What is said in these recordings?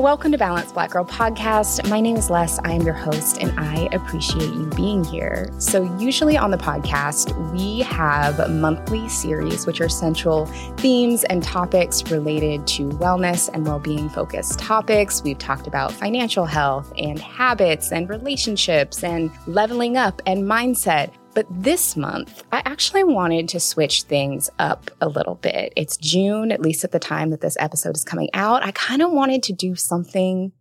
Welcome to Balanced Black Girl Podcast. My name is Les. I am your host, and I appreciate you being here. So, usually on the podcast, we have monthly series, which are central themes and topics related to wellness and well being focused topics. We've talked about financial health and habits and relationships and leveling up and mindset. But this month, I actually wanted to switch things up a little bit. It's June, at least at the time that this episode is coming out. I kind of wanted to do something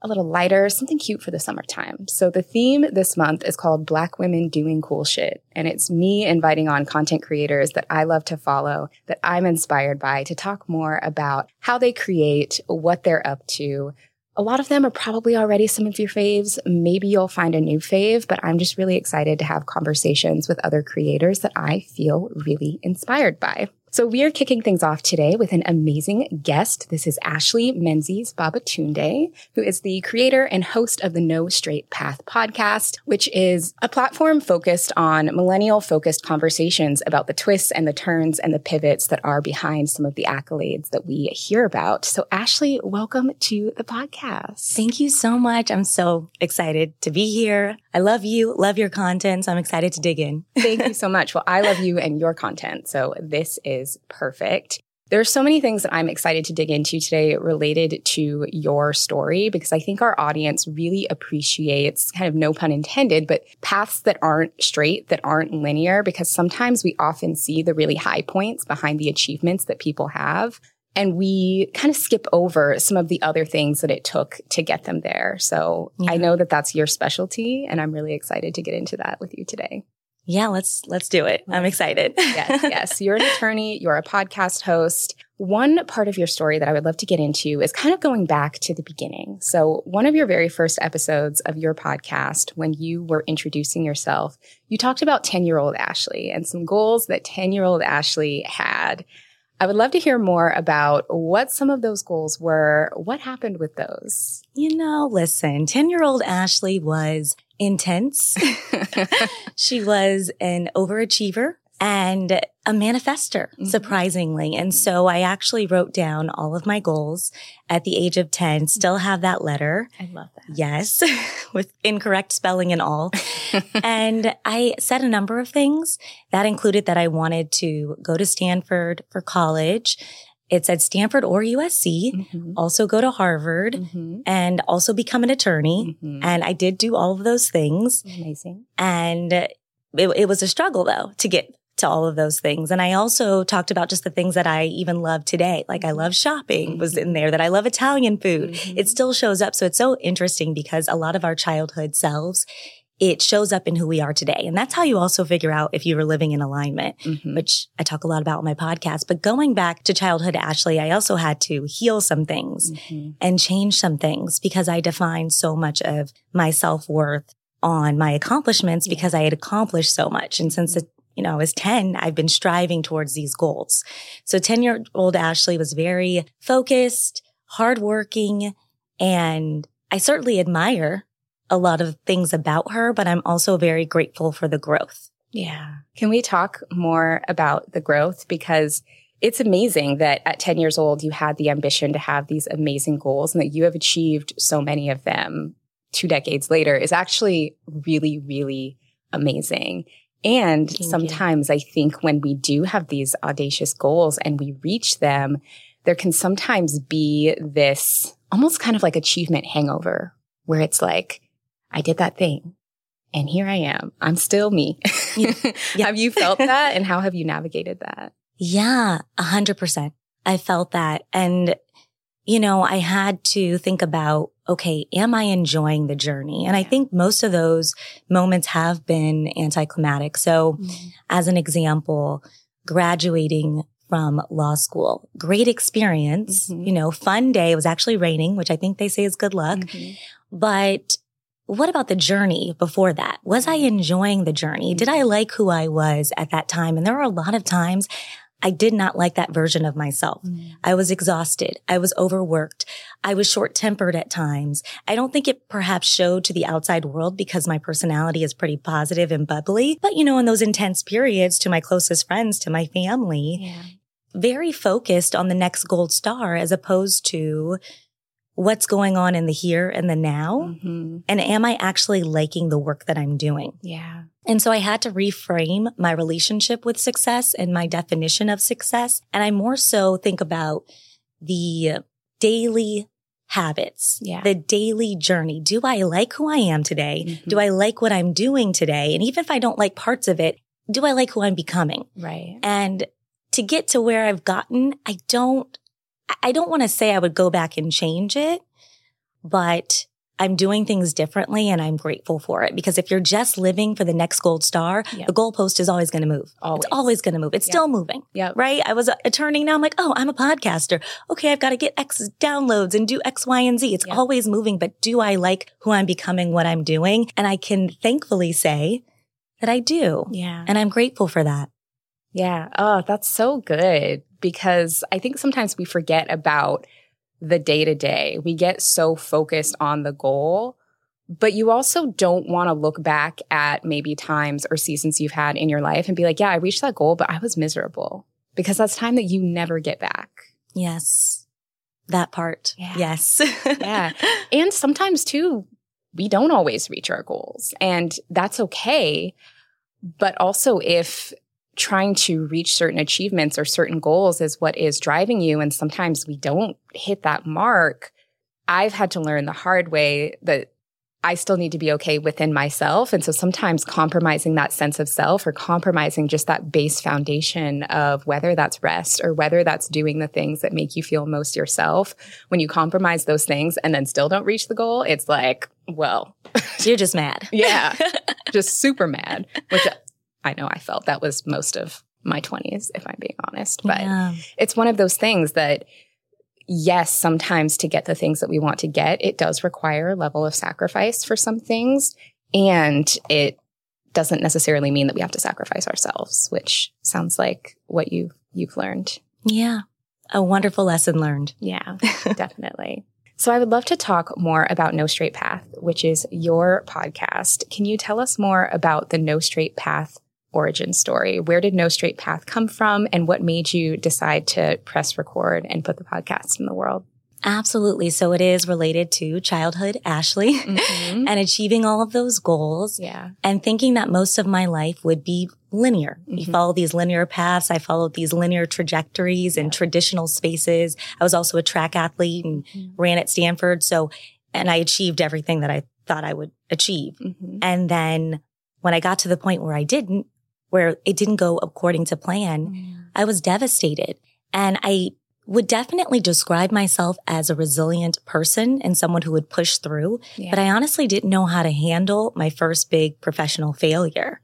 a little lighter, something cute for the summertime. So the theme this month is called Black Women Doing Cool Shit. And it's me inviting on content creators that I love to follow, that I'm inspired by to talk more about how they create, what they're up to, a lot of them are probably already some of your faves. Maybe you'll find a new fave, but I'm just really excited to have conversations with other creators that I feel really inspired by. So we are kicking things off today with an amazing guest. This is Ashley Menzies Babatunde, who is the creator and host of the No Straight Path podcast, which is a platform focused on millennial focused conversations about the twists and the turns and the pivots that are behind some of the accolades that we hear about. So Ashley, welcome to the podcast. Thank you so much. I'm so excited to be here. I love you, love your content. So I'm excited to dig in. Thank you so much. Well, I love you and your content. So this is is perfect. There are so many things that I'm excited to dig into today related to your story because I think our audience really appreciates kind of no pun intended, but paths that aren't straight, that aren't linear, because sometimes we often see the really high points behind the achievements that people have. And we kind of skip over some of the other things that it took to get them there. So yeah. I know that that's your specialty and I'm really excited to get into that with you today. Yeah, let's let's do it. I'm excited. yes, yes. You're an attorney, you're a podcast host. One part of your story that I would love to get into is kind of going back to the beginning. So, one of your very first episodes of your podcast, when you were introducing yourself, you talked about 10 year old Ashley and some goals that 10 year old Ashley had. I would love to hear more about what some of those goals were. What happened with those? You know, listen, 10 year old Ashley was intense. she was an overachiever and a manifester, mm-hmm. surprisingly. And so I actually wrote down all of my goals at the age of 10, still have that letter. I love that. Yes, with incorrect spelling and all. and I said a number of things that included that I wanted to go to Stanford for college it said Stanford or USC, mm-hmm. also go to Harvard mm-hmm. and also become an attorney. Mm-hmm. And I did do all of those things. Amazing. And it, it, was a struggle though to get to all of those things. And I also talked about just the things that I even love today. Like I mm-hmm. love shopping was in there, that I love Italian food. Mm-hmm. It still shows up. So it's so interesting because a lot of our childhood selves it shows up in who we are today. And that's how you also figure out if you were living in alignment, mm-hmm. which I talk a lot about in my podcast. But going back to childhood, Ashley, I also had to heal some things mm-hmm. and change some things because I defined so much of my self worth on my accomplishments because I had accomplished so much. And since it, you know, I was 10, I've been striving towards these goals. So 10 year old Ashley was very focused, hardworking, and I certainly admire a lot of things about her, but I'm also very grateful for the growth. Yeah. Can we talk more about the growth? Because it's amazing that at 10 years old, you had the ambition to have these amazing goals and that you have achieved so many of them. two decades later is actually really, really amazing. And Thank you. sometimes I think when we do have these audacious goals and we reach them, there can sometimes be this almost kind of like achievement hangover where it's like, I did that thing and here I am. I'm still me. Yeah. have you felt that? And how have you navigated that? Yeah, a hundred percent. I felt that. And, you know, I had to think about, okay, am I enjoying the journey? And I think most of those moments have been anticlimactic. So as an example, graduating from law school, great experience, Mhm. you know, fun day. It was actually raining, which I think they say is good luck. Mhm. But what about the journey before that? Was I enjoying the journey? Did I like who I was at that time? And there were a lot of times I did not like that version of myself. Mm. I was exhausted. I was overworked. I was short tempered at times. I don't think it perhaps showed to the outside world because my personality is pretty positive and bubbly. But you know, in those intense periods to my closest friends, to my family, Yeah. very focused on the next gold star as opposed to what's going on in the here and the now. Mhm. And am I actually liking the work that I'm doing? Yeah. And so I had to reframe my relationship with success and my definition of success. And I more so think about the daily habits, Yeah. the daily journey. Do I like who I am today? Mhm. Do I like what I'm doing today? And even if I don't like parts of it, do I like who I'm becoming? Right. And to get to where I've gotten, I don't, I don't want to say I would go back and change it, but I'm doing things differently and I'm grateful for it because if you're just living for the next gold star, Yeah. the goalpost is always going to move. Always. It's always going to move. It's Yeah. still moving, Yeah. right? I was a attorney. Now I'm like, oh, I'm a podcaster. Okay. I've got to get X downloads and do X, Y, and Z. It's Yeah. always moving, but do I like who I'm becoming, what I'm doing? And I can thankfully say that I do. Yeah. And I'm grateful for that. Yeah. Oh, that's so good because I think sometimes we forget about the day to day. We get so focused on the goal, but you also don't want to look back at maybe times or seasons you've had in your life and be like, yeah, I reached that goal, but I was miserable because that's time that you never get back. Yes. That part. Yeah. Yes. Yeah. And sometimes too, we don't always reach our goals and that's okay. But also if trying to reach certain achievements or certain goals is what is driving you, and sometimes we don't hit that mark, I've had to learn the hard way that I still need to be okay within myself. And so sometimes compromising that sense of self or compromising just that base foundation of whether that's rest or whether that's doing the things that make you feel most yourself, when you compromise those things and then still don't reach the goal, it's like, well, You're just mad. yeah, just super mad, which I know I felt that was most of my 20s, if I'm being honest. But Yeah. it's one of those things that yes, sometimes to get the things that we want to get, it does require a level of sacrifice for some things. And it doesn't necessarily mean that we have to sacrifice ourselves, which sounds like what you you've learned. Yeah. A wonderful lesson learned. Yeah, definitely. So I would love to talk more about No Straight Path, which is your podcast. Can you tell us more about the No Straight Path origin story? Where did No Straight Path come from and what made you decide to press record and put the podcast in the world? Absolutely. So it is related to childhood, Ashley, Mhm. and achieving all of those goals Yeah. and thinking that most of my life would be linear. You Mhm. follow these linear paths. I followed these linear trajectories in traditional spaces. I was also a track athlete and ran at Stanford. So, and I achieved everything that I thought I would achieve. Mhm. And then when I got to the point where I didn't, where it didn't go according to plan, I was devastated. And I would definitely describe myself as a resilient person and someone who would push through. Yeah. But I honestly didn't know how to handle my first big professional failure.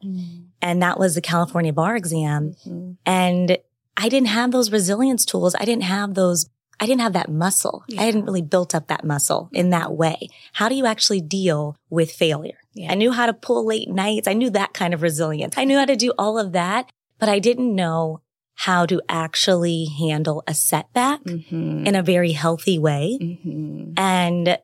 And that was the California bar exam. Mhm. And I didn't have those resilience tools. I didn't have those. I didn't have that muscle. I hadn't really built up that muscle in that way. How do you actually deal with failure? Yeah. I knew how to pull late nights. I knew that kind of resilience. I knew how to do all of that, but I didn't know how to actually handle a setback Mhm. in a very healthy way. Mhm. And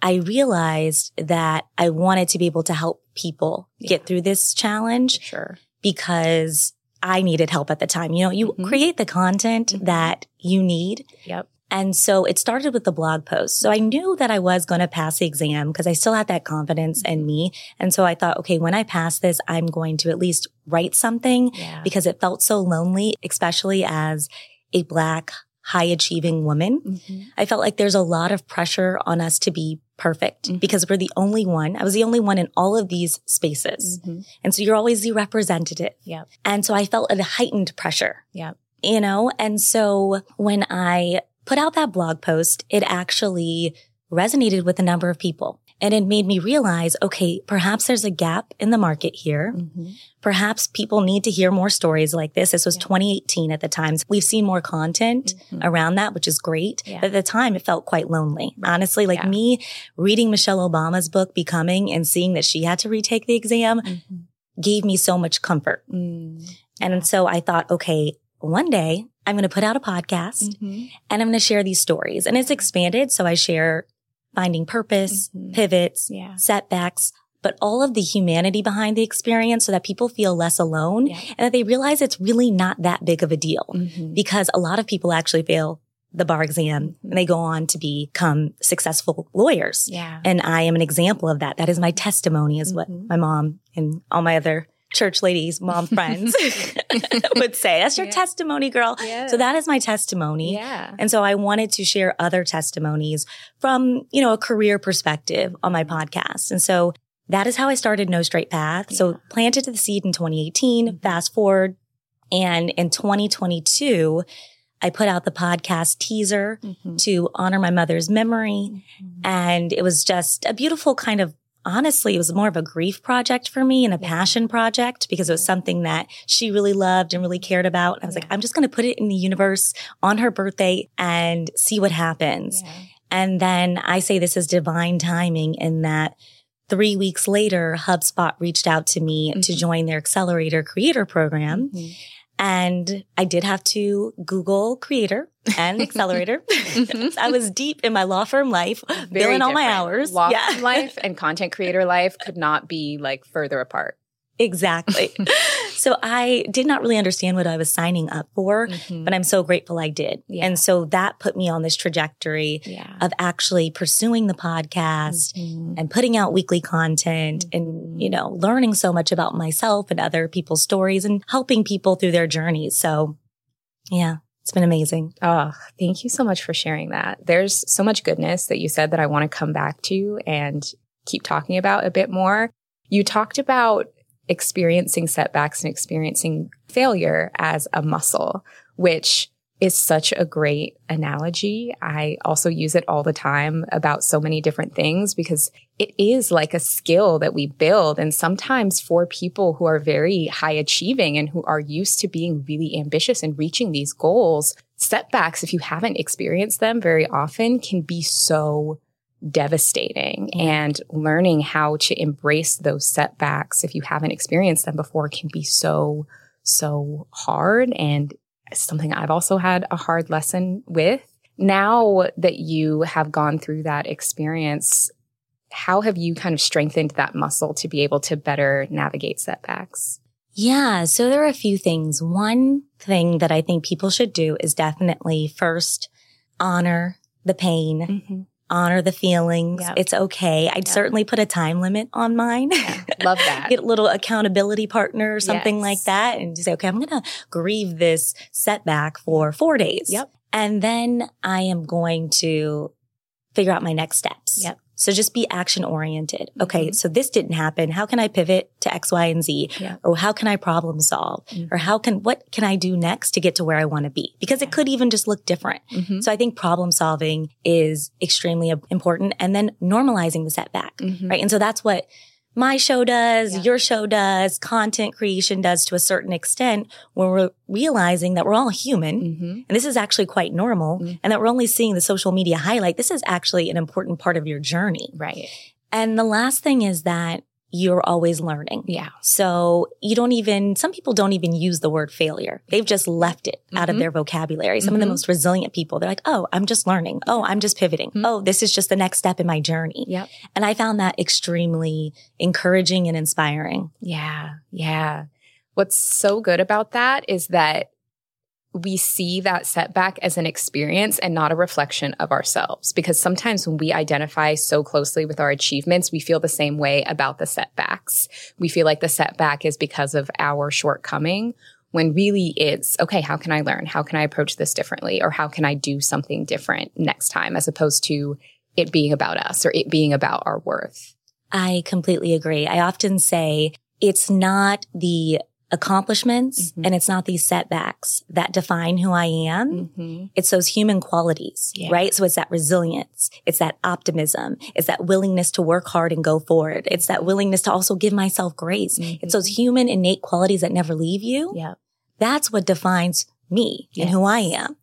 I realized that I wanted to be able to help people get through this challenge Sure. because I needed help at the time. You know, you Mhm. create the content Mhm. that you need. Yep. And so it started with the blog post. So I knew that I was going to pass the exam because I still had that confidence in me. And so I thought, okay, when I pass this, I'm going to at least write something Yeah. because it felt so lonely, especially as a black high achieving woman. Mhm. I felt like there's a lot of pressure on us to be perfect Mhm. because we're the only one. I was the only one in all of these spaces. Mhm. And so you're always the representative. Yep. And so I felt a heightened pressure. Yeah. You know, and so when I put out that blog post, it actually resonated with a number of people. And it made me realize, okay, perhaps there's a gap in the market here. Mhm. Perhaps people need to hear more stories like this. This was Yeah. 2018 at the time. We've seen more content Mhm. around that, which is great. Yeah. But at the time, it felt quite lonely. Honestly, like Yeah. me reading Michelle Obama's book, Becoming, and seeing that she had to retake the exam Mhm. gave me so much comfort. Mm. And so I thought, okay, one day I'm going to put out a podcast Mhm. and I'm going to share these stories. And it's expanded. So I share finding purpose, Mhm. pivots, Yeah. setbacks, but all of the humanity behind the experience so that people feel less alone Yeah. and that they realize it's really not that big of a deal Mhm. because a lot of people actually fail the bar exam and they go on to become successful lawyers. Yeah. And I am an example of that. That is my testimony is what Mhm. my mom and all my other church ladies, mom friends would say. That's your Yeah. testimony, girl. Yeah. So that is my testimony. Yeah. And so I wanted to share other testimonies from, you know, a career perspective on my podcast. And so that is how I started No Straight Path. Yeah. So planted the seed in 2018, Mhm. fast forward. And in 2022, I put out the podcast teaser Mhm. to honor my mother's memory. Mhm. And it was just a beautiful kind of, honestly, it was more of a grief project for me and a passion project because it was something that she really loved and really cared about. I was like, I'm just going to put it in the universe on her birthday and see what happens. Yeah. And then I say this is divine timing in that three weeks later, HubSpot reached out to me to Mhm. join their accelerator creator program. Mhm. And I did have to Google creator and accelerator. Mhm. I was deep in my law firm life, Very billing all my hours. Law Yeah. firm life and content creator life could not be like further apart. Exactly. so I did not really understand what I was signing up for, Mhm. but I'm so grateful I did. Yeah. And so that put me on this trajectory yeah. of actually pursuing the podcast Mhm. and putting out weekly content and, you know, learning so much about myself and other people's stories and helping people through their journeys. So yeah, it's been amazing. Oh, thank you so much for sharing that. There's so much goodness that you said that I want to come back to and keep talking about a bit more. You talked about experiencing setbacks and experiencing failure as a muscle, which is such a great analogy. I also use it all the time about so many different things because it is like a skill that we build. And sometimes for people who are very high achieving and who are used to being really ambitious and reaching these goals, setbacks, if you haven't experienced them very often, can be so devastating. And learning how to embrace those setbacks, if you haven't experienced them before, can be so, so hard. And something I've also had a hard lesson with. Now that you have gone through that experience, how have you kind of strengthened that muscle to be able to better navigate setbacks? Yeah. So there are a few things. One thing that I think people should do is definitely first honor the pain, Mm-hmm. Honor the feelings. Yep. It's okay. I'd Yep. certainly put a time limit on mine. Love that. Get a little accountability partner or something Yes. like that and just say, okay, I'm going to grieve this setback for four days. Yep. And then I am going to figure out my next steps. Yep. So just be action oriented. Okay. Mhm. So this didn't happen. How can I pivot to X, Y, and Z? Yep. Or how can I problem solve? Mhm. Or how can, what can I do next to get to where I want to be? Because it could even just look different. Mhm. So I think problem solving is extremely important and then normalizing the setback. Mhm. Right. And so that's what my show does, Yeah. your show does, content creation does to a certain extent when we're realizing that we're all human Mhm. and this is actually quite normal Mhm. and that we're only seeing the social media highlight. This is actually an important part of your journey. Right. And the last thing is that you're always learning. Yeah. So you don't even, some people don't even use the word failure. They've just left it out of Mhm. their vocabulary. Some of the Mhm. most resilient people, they're like, oh, I'm just learning. Oh, I'm just pivoting. Mhm. Oh, this is just the next step in my journey. Yep. And I found that extremely encouraging and inspiring. Yeah. Yeah. What's so good about that is that we see that setback as an experience and not a reflection of ourselves. Because sometimes when we identify so closely with our achievements, we feel the same way about the setbacks. We feel like the setback is because of our shortcoming when really it's okay, how can I learn? How can I approach this differently? Or how can I do something different next time as opposed to it being about us or it being about our worth? I completely agree. I often say it's not the accomplishments mm-hmm. and it's not these setbacks that define who I am. Mm-hmm. It's those human qualities, yeah. right? So it's that resilience. It's that optimism. It's that willingness to work hard and go forward. It's that willingness to also give myself grace. Mm-hmm. It's those human innate qualities that never leave you. Yeah. That's what defines me yes. and who I am.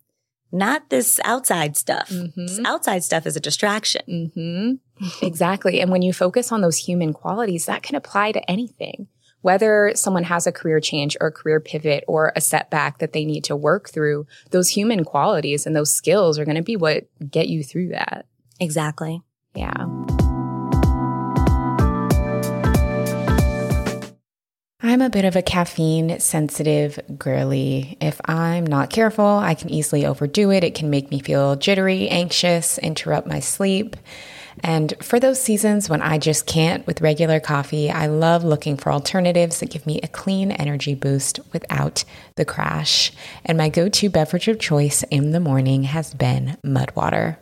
Not this outside stuff. Mm-hmm. This outside stuff is a distraction. Mm-hmm. exactly. And when you focus on those human qualities, that can apply to anything whether someone has a career change or a career pivot or a setback that they need to work through, those human qualities and those skills are going to be what get you through that. Exactly. Yeah. I'm a bit of a caffeine sensitive girly. If I'm not careful, I can easily overdo it. It can make me feel jittery, anxious, interrupt my sleep. And for those seasons when I just can't with regular coffee, I love looking for alternatives that give me a clean energy boost without the crash. And my go to beverage of choice in the morning has been mud water.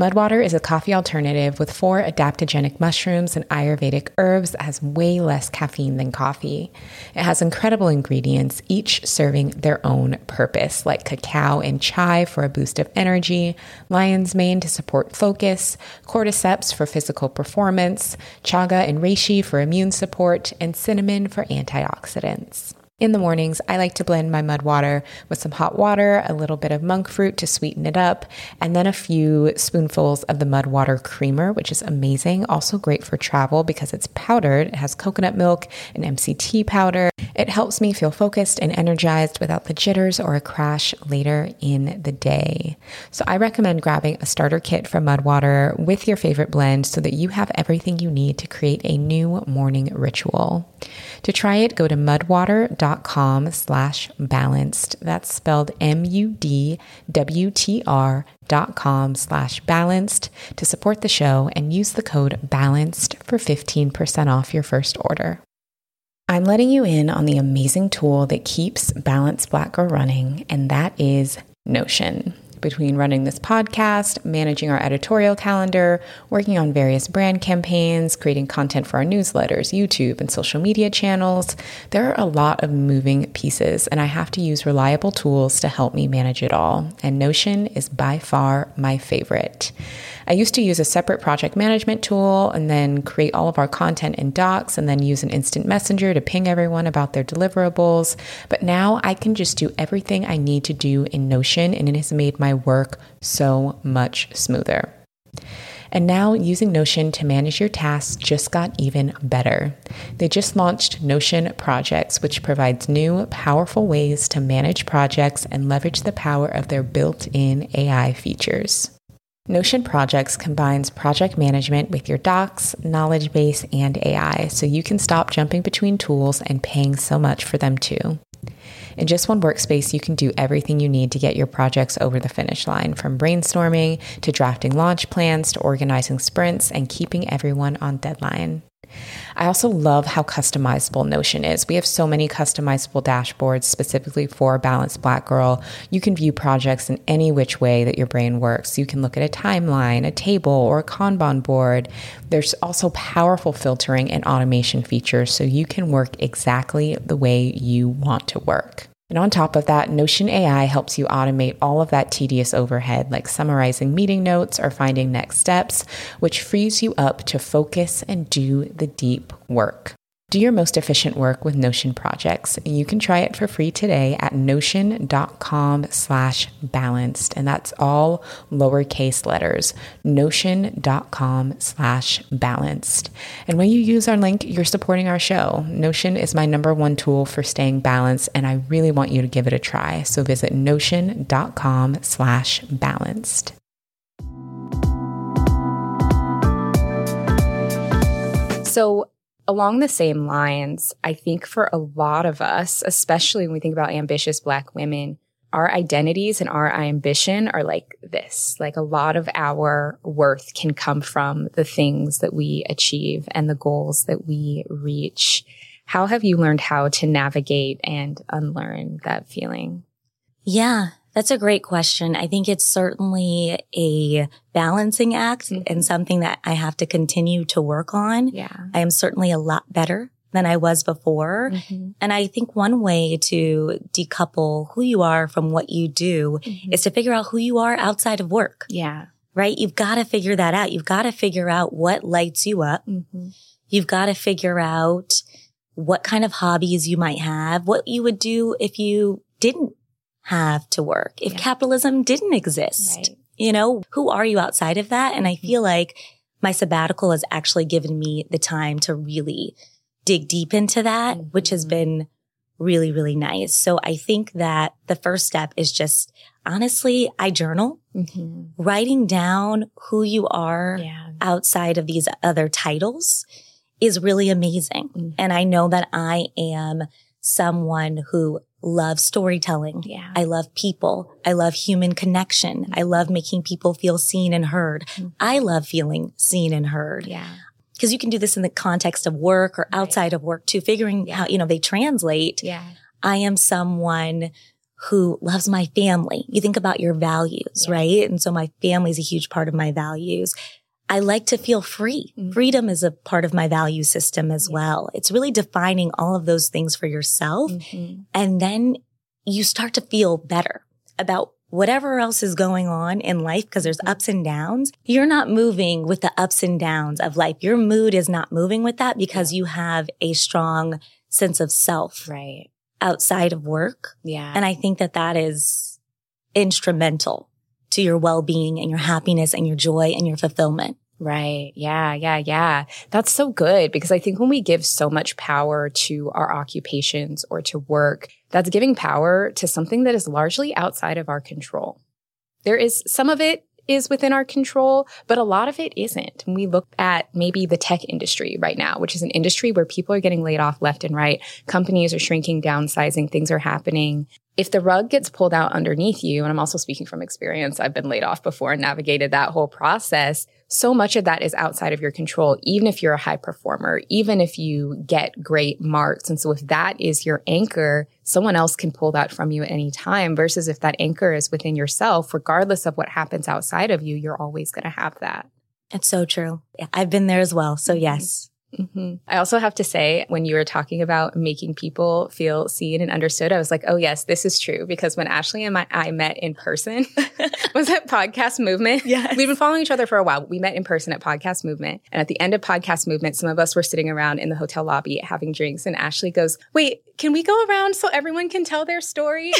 Mudwater is a coffee alternative with four adaptogenic mushrooms and Ayurvedic herbs that has way less caffeine than coffee. It has incredible ingredients, each serving their own purpose, like cacao and chai for a boost of energy, lion's mane to support focus, cordyceps for physical performance, chaga and reishi for immune support, and cinnamon for antioxidants. In the mornings, I like to blend my mud water with some hot water, a little bit of monk fruit to sweeten it up, and then a few spoonfuls of the mud water creamer, which is amazing. Also great for travel because it's powdered. It has coconut milk and MCT powder. It helps me feel focused and energized without the jitters or a crash later in the day. So I recommend grabbing a starter kit from Mudwater with your favorite blend so that you have everything you need to create a new morning ritual. To try it, go to mudwater.com slash balanced. That's spelled M-U-D-W-T-R dot com slash balanced to support the show and use the code balanced for 15% off your first order. I'm letting you in on the amazing tool that keeps Balanced Black Girl running, and that is Notion between running this podcast, managing our editorial calendar, working on various brand campaigns, creating content for our newsletters, YouTube, and social media channels. There are a lot of moving pieces, and I have to use reliable tools to help me manage it all. And Notion is by far my favorite. I used to use a separate project management tool and then create all of our content in docs and then use an instant messenger to ping everyone about their deliverables. But now I can just do everything I need to do in Notion, and it has made my work so much smoother. And now using Notion to manage your tasks just got even better. They just launched Notion Projects, which provides new, powerful ways to manage projects and leverage the power of their built in AI features. Notion Projects combines project management with your docs, knowledge base, and AI, so you can stop jumping between tools and paying so much for them too. In just one workspace, you can do everything you need to get your projects over the finish line from brainstorming to drafting launch plans to organizing sprints and keeping everyone on deadline. I also love how customizable Notion is. We have so many customizable dashboards specifically for Balanced Black Girl. You can view projects in any which way that your brain works. You can look at a timeline, a table, or a Kanban board. There's also powerful filtering and automation features so you can work exactly the way you want to work. And on top of that, Notion AI helps you automate all of that tedious overhead, like summarizing meeting notes or finding next steps, which frees you up to focus and do the deep work. Do your most efficient work with Notion projects. You can try it for free today at notion.com slash balanced. And that's all lowercase letters, notion.com slash balanced. And when you use our link, you're supporting our show. Notion is my number one tool for staying balanced, and I really want you to give it a try. So visit notion.com slash balanced. So along the same lines, I think for a lot of us, especially when we think about ambitious Black women, our identities and our ambition are like this. Like a lot of our worth can come from the things that we achieve and the goals that we reach. How have you learned how to navigate and unlearn that feeling? Yeah, that's a great question. I think it's certainly a balancing act mm-hmm. and something that I have to continue to work on. Yeah. I am certainly a lot better than I was before. Mm-hmm. And I think one way to decouple who you are from what you do mm-hmm. is to figure out who you are outside of work. Yeah. Right? You've got to figure that out. You've got to figure out what lights you up. Mm-hmm. You've got to figure out what kind of hobbies you might have, what you would do if you didn't have to work, if yeah. capitalism didn't exist. Right. You know, who are you outside of that? And I mm-hmm. feel like my sabbatical has actually given me the time to really dig deep into that, mm-hmm. which has been really, really nice. So I think that the first step is just honestly, I journal, mm-hmm. writing down who you are yeah. outside of these other titles is really amazing. Mm-hmm. And I know that I am someone who loves storytelling. Yeah. I love people. I love human connection. Mm-hmm. I love making people feel seen and heard. Mm-hmm. I love feeling seen and heard. Yeah because you can do this in the context of work or outside right. of work too, figuring yeah. how, you know, they translate. Yeah. I am someone who loves my family. You think about your values, yeah. right? And so my family is a huge part of my values. I like to feel free. Mm-hmm. Freedom is a part of my value system as yeah. well. It's really defining all of those things for yourself. Mm-hmm. And then you start to feel better about whatever else is going on in life, because there's ups and downs, you're not moving with the ups and downs of life. Your mood is not moving with that because you have a strong sense of self. Right. Outside of work. Yeah. And I think that that is instrumental to your well-being and your happiness and your joy and your fulfillment. Right. Yeah. Yeah. Yeah. That's so good because I think when we give so much power to our occupations or to work, that's giving power to something that is largely outside of our control. There is some of it is within our control, but a lot of it isn't. When we look at maybe the tech industry right now, which is an industry where people are getting laid off left and right, companies are shrinking, downsizing, things are happening if the rug gets pulled out underneath you, and I'm also speaking from experience, I've been laid off before and navigated that whole process. So much of that is outside of your control, even if you're a high performer, even if you get great marks. And so if that is your anchor, someone else can pull that from you at any time versus if that anchor is within yourself, regardless of what happens outside of you, you're always going to have that. It's so true. I've been there as well. So mm-hmm. yes, Mm-hmm. I also have to say, when you were talking about making people feel seen and understood, I was like, oh, yes, this is true. Because when Ashley and my, I met in person, was that Podcast Movement? Yeah. We've been following each other for a while. We met in person at Podcast Movement. And at the end of Podcast Movement, some of us were sitting around in the hotel lobby having drinks. And Ashley goes, wait, can we go around so everyone can tell their story?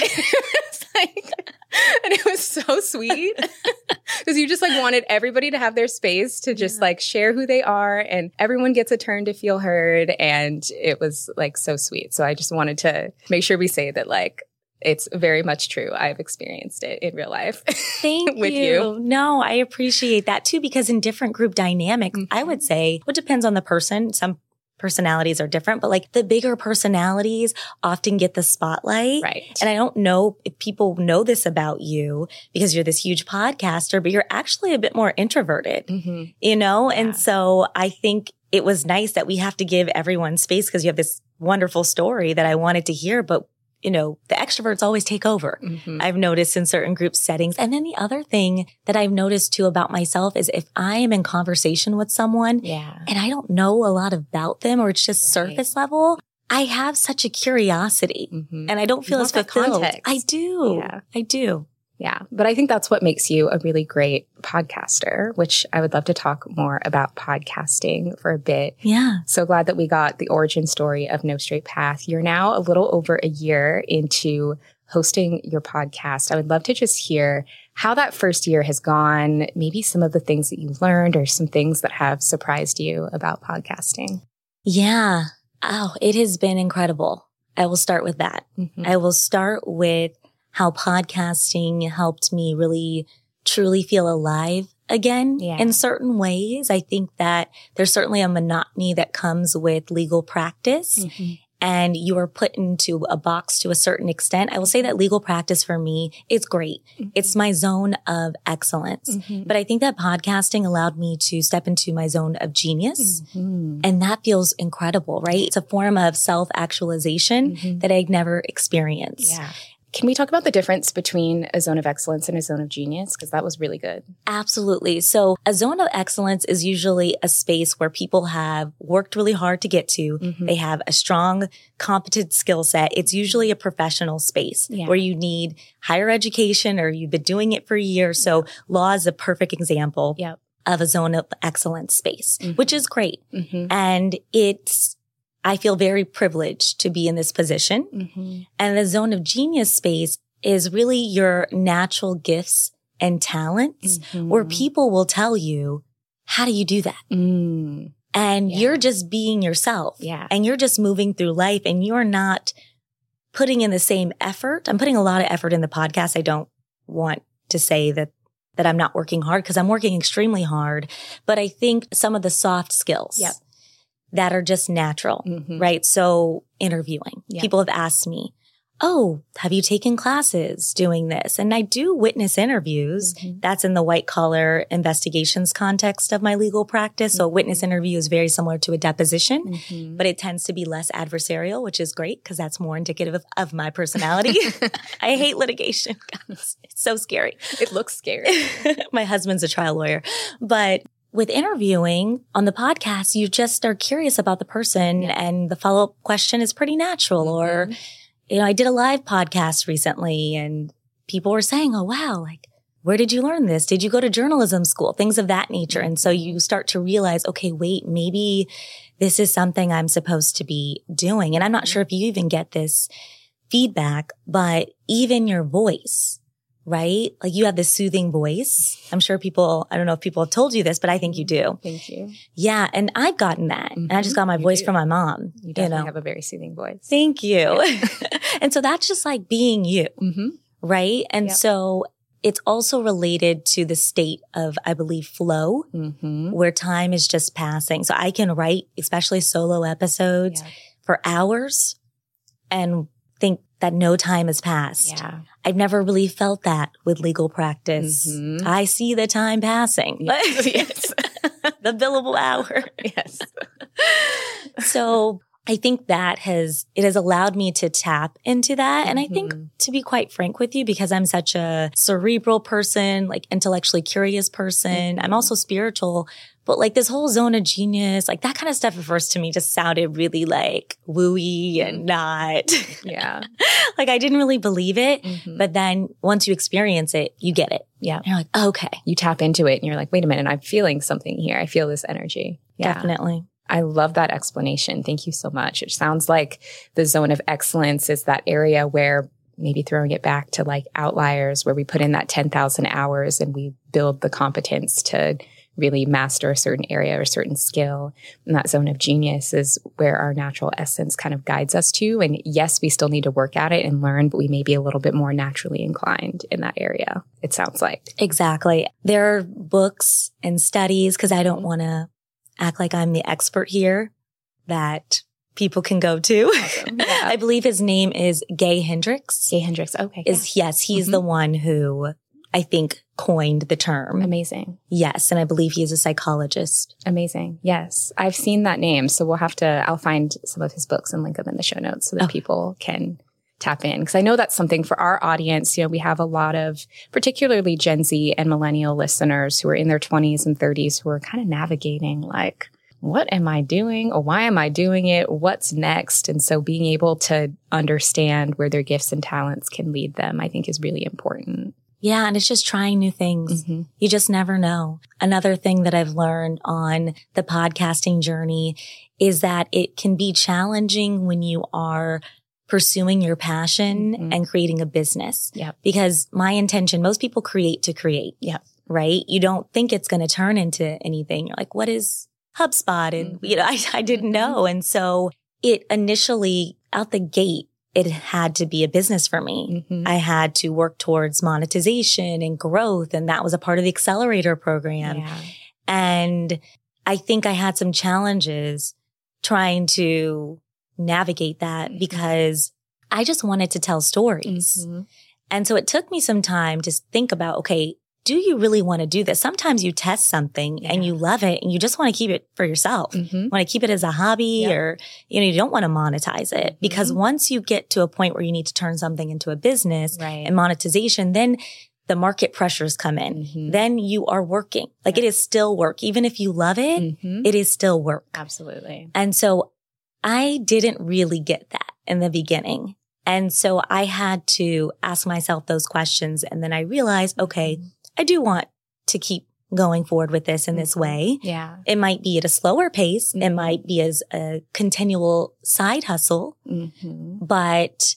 like, and it was so sweet because you just like wanted everybody to have their space to just yeah. like share who they are and everyone gets a turn to feel heard. And it was like so sweet. So I just wanted to make sure we say that like, it's very much true. I've experienced it in real life. Thank with you. you. No, I appreciate that too, because in different group dynamics, mm-hmm. I would say well, it depends on the person. Some personalities are different, but like the bigger personalities often get the spotlight. Right. And I don't know if people know this about you because you're this huge podcaster, but you're actually a bit more introverted, mm-hmm. you know? Yeah. And so I think it was nice that we have to give everyone space because you have this wonderful story that I wanted to hear, but you know, the extroverts always take over. Mm-hmm. I've noticed in certain group settings. And then the other thing that I've noticed too about myself is if I am in conversation with someone yeah. and I don't know a lot about them or it's just right. surface level, I have such a curiosity mm-hmm. and I don't feel as fulfilled. I do. Yeah. I do. Yeah. But I think that's what makes you a really great podcaster, which I would love to talk more about podcasting for a bit. Yeah. So glad that we got the origin story of No Straight Path. You're now a little over a year into hosting your podcast. I would love to just hear how that first year has gone, maybe some of the things that you've learned or some things that have surprised you about podcasting. Yeah. Oh, it has been incredible. I will start with that. Mm-hmm. I will start with how podcasting helped me really truly feel alive again yeah. in certain ways. I think that there's certainly a monotony that comes with legal practice. Mm-hmm. and you are put into a box to a certain extent. I will say that legal practice for me, it's great. Mm-hmm. It's my zone of excellence. Mm-hmm. But I think that podcasting allowed me to step into my zone of genius. Mm-hmm. And that feels incredible, right? It's a form of self actualization mm-hmm. that I'd never experienced. Yeah. Can we talk about the difference between a zone of excellence and a zone of genius? Because that was really good. Absolutely. So a zone of excellence is usually a space where people have worked really hard to get to. Mm-hmm. They have a strong, competent skill set. It's usually a professional space yeah. where you need higher education or you've been doing it for years. So law is a perfect example. Yep. Of a zone of excellence space, mm-hmm. which is great. Mm-hmm. And it's I feel very privileged to be in this position. Mm-hmm. And the zone of genius space is really your natural gifts and talents mm-hmm. where people will tell you, how do you do that? Mm. And yeah. you're just being yourself. Yeah. And you're just moving through life and you're not putting in the same effort. I'm putting a lot of effort in the podcast. I don't want to say that that I'm not working hard because I'm working extremely hard, but I think some of the soft skills yep that are just natural, mm-hmm. right? So interviewing, yeah. people have asked me, Oh, have you taken classes doing this? And I do witness interviews. Mm-hmm. That's in the white collar investigations context of my legal practice. Mm-hmm. So a witness mm-hmm. interview is very similar to a deposition, mm-hmm. but it tends to be less adversarial, which is great because that's more indicative of, of my personality. I hate litigation. it's so scary. It looks scary. my husband's a trial lawyer, but with interviewing on the podcast, you just are curious about the person yeah. and the follow up question is pretty natural. Mm-hmm. Or, you know, I did a live podcast recently and people were saying, Oh, wow, like, where did you learn this? Did you go to journalism school? Things of that nature. And so you start to realize, okay, wait, maybe this is something I'm supposed to be doing. And I'm not sure if you even get this feedback, but even your voice right? Like you have this soothing voice. I'm sure people, I don't know if people have told you this, but I think you do. Thank you. Yeah. And I've gotten that. Mm-hmm. And I just got my you voice do. from my mom. You definitely you know? have a very soothing voice. Thank you. and so that's just like being you. Mm-hmm. Right. And yep. so it's also related to the state of, I believe, flow, mm-hmm. where time is just passing. So I can write, especially solo episodes yeah. for hours and think that no time has passed. Yeah. I've never really felt that with legal practice. Mm-hmm. I see the time passing. Yes. yes. the billable hour. Yes. so I think that has, it has allowed me to tap into that. And I think mm-hmm. to be quite frank with you, because I'm such a cerebral person, like intellectually curious person, I'm also spiritual. But like this whole zone of genius, like that kind of stuff at first to me just sounded really like wooey and not. Yeah. like I didn't really believe it. Mm-hmm. But then once you experience it, you get it. Yeah. And you're like, okay. You tap into it and you're like, wait a minute, I'm feeling something here. I feel this energy. Yeah. Definitely. I love that explanation. Thank you so much. It sounds like the zone of excellence is that area where maybe throwing it back to like outliers where we put in that 10,000 hours and we build the competence to really master a certain area or a certain skill. And that zone of genius is where our natural essence kind of guides us to. And yes, we still need to work at it and learn, but we may be a little bit more naturally inclined in that area. It sounds like. Exactly. There are books and studies because I don't want to act like I'm the expert here that people can go to. Awesome. Yeah. I believe his name is Gay Hendricks. Gay Hendricks. Okay. Is yeah. yes, he's mm-hmm. the one who I think coined the term. Amazing. Yes. And I believe he is a psychologist. Amazing. Yes. I've seen that name. So we'll have to, I'll find some of his books and link them in the show notes so that oh. people can tap in. Cause I know that's something for our audience. You know, we have a lot of particularly Gen Z and millennial listeners who are in their 20s and 30s who are kind of navigating like, what am I doing or why am I doing it? What's next? And so being able to understand where their gifts and talents can lead them, I think is really important. Yeah. And it's just trying new things. Mm-hmm. You just never know. Another thing that I've learned on the podcasting journey is that it can be challenging when you are pursuing your passion mm-hmm. and creating a business. Yeah. Because my intention, most people create to create. Yeah. Right. You don't think it's going to turn into anything. You're like, what is HubSpot? And, mm-hmm. you know, I, I didn't mm-hmm. know. And so it initially out the gate it had to be a business for me. Mm-hmm. I had to work towards monetization and growth. And that was a part of the accelerator program. Yeah. And I think I had some challenges trying to navigate that Mhm. because I just wanted to tell stories. Mhm. And so it took me some time to think about, okay, do you really want to do this? Sometimes you test something and you love it and you just want to keep it for yourself. Mhm. Want to keep it as a hobby or, you know, you don't want to monetize it because Mhm. once you get to a point where you need to turn something into a business Right. and monetization, then the market pressures come in. Mhm. Then you are working. Like it is still work. Even if you love it, Mhm. it is still work. Absolutely. And so I didn't really get that in the beginning. And so I had to ask myself those questions. And then I realized, okay, I do want to keep going forward with this in this Mhm. way. Yeah. It might be at a slower pace. It Mhm. might be as a continual side hustle, hmm but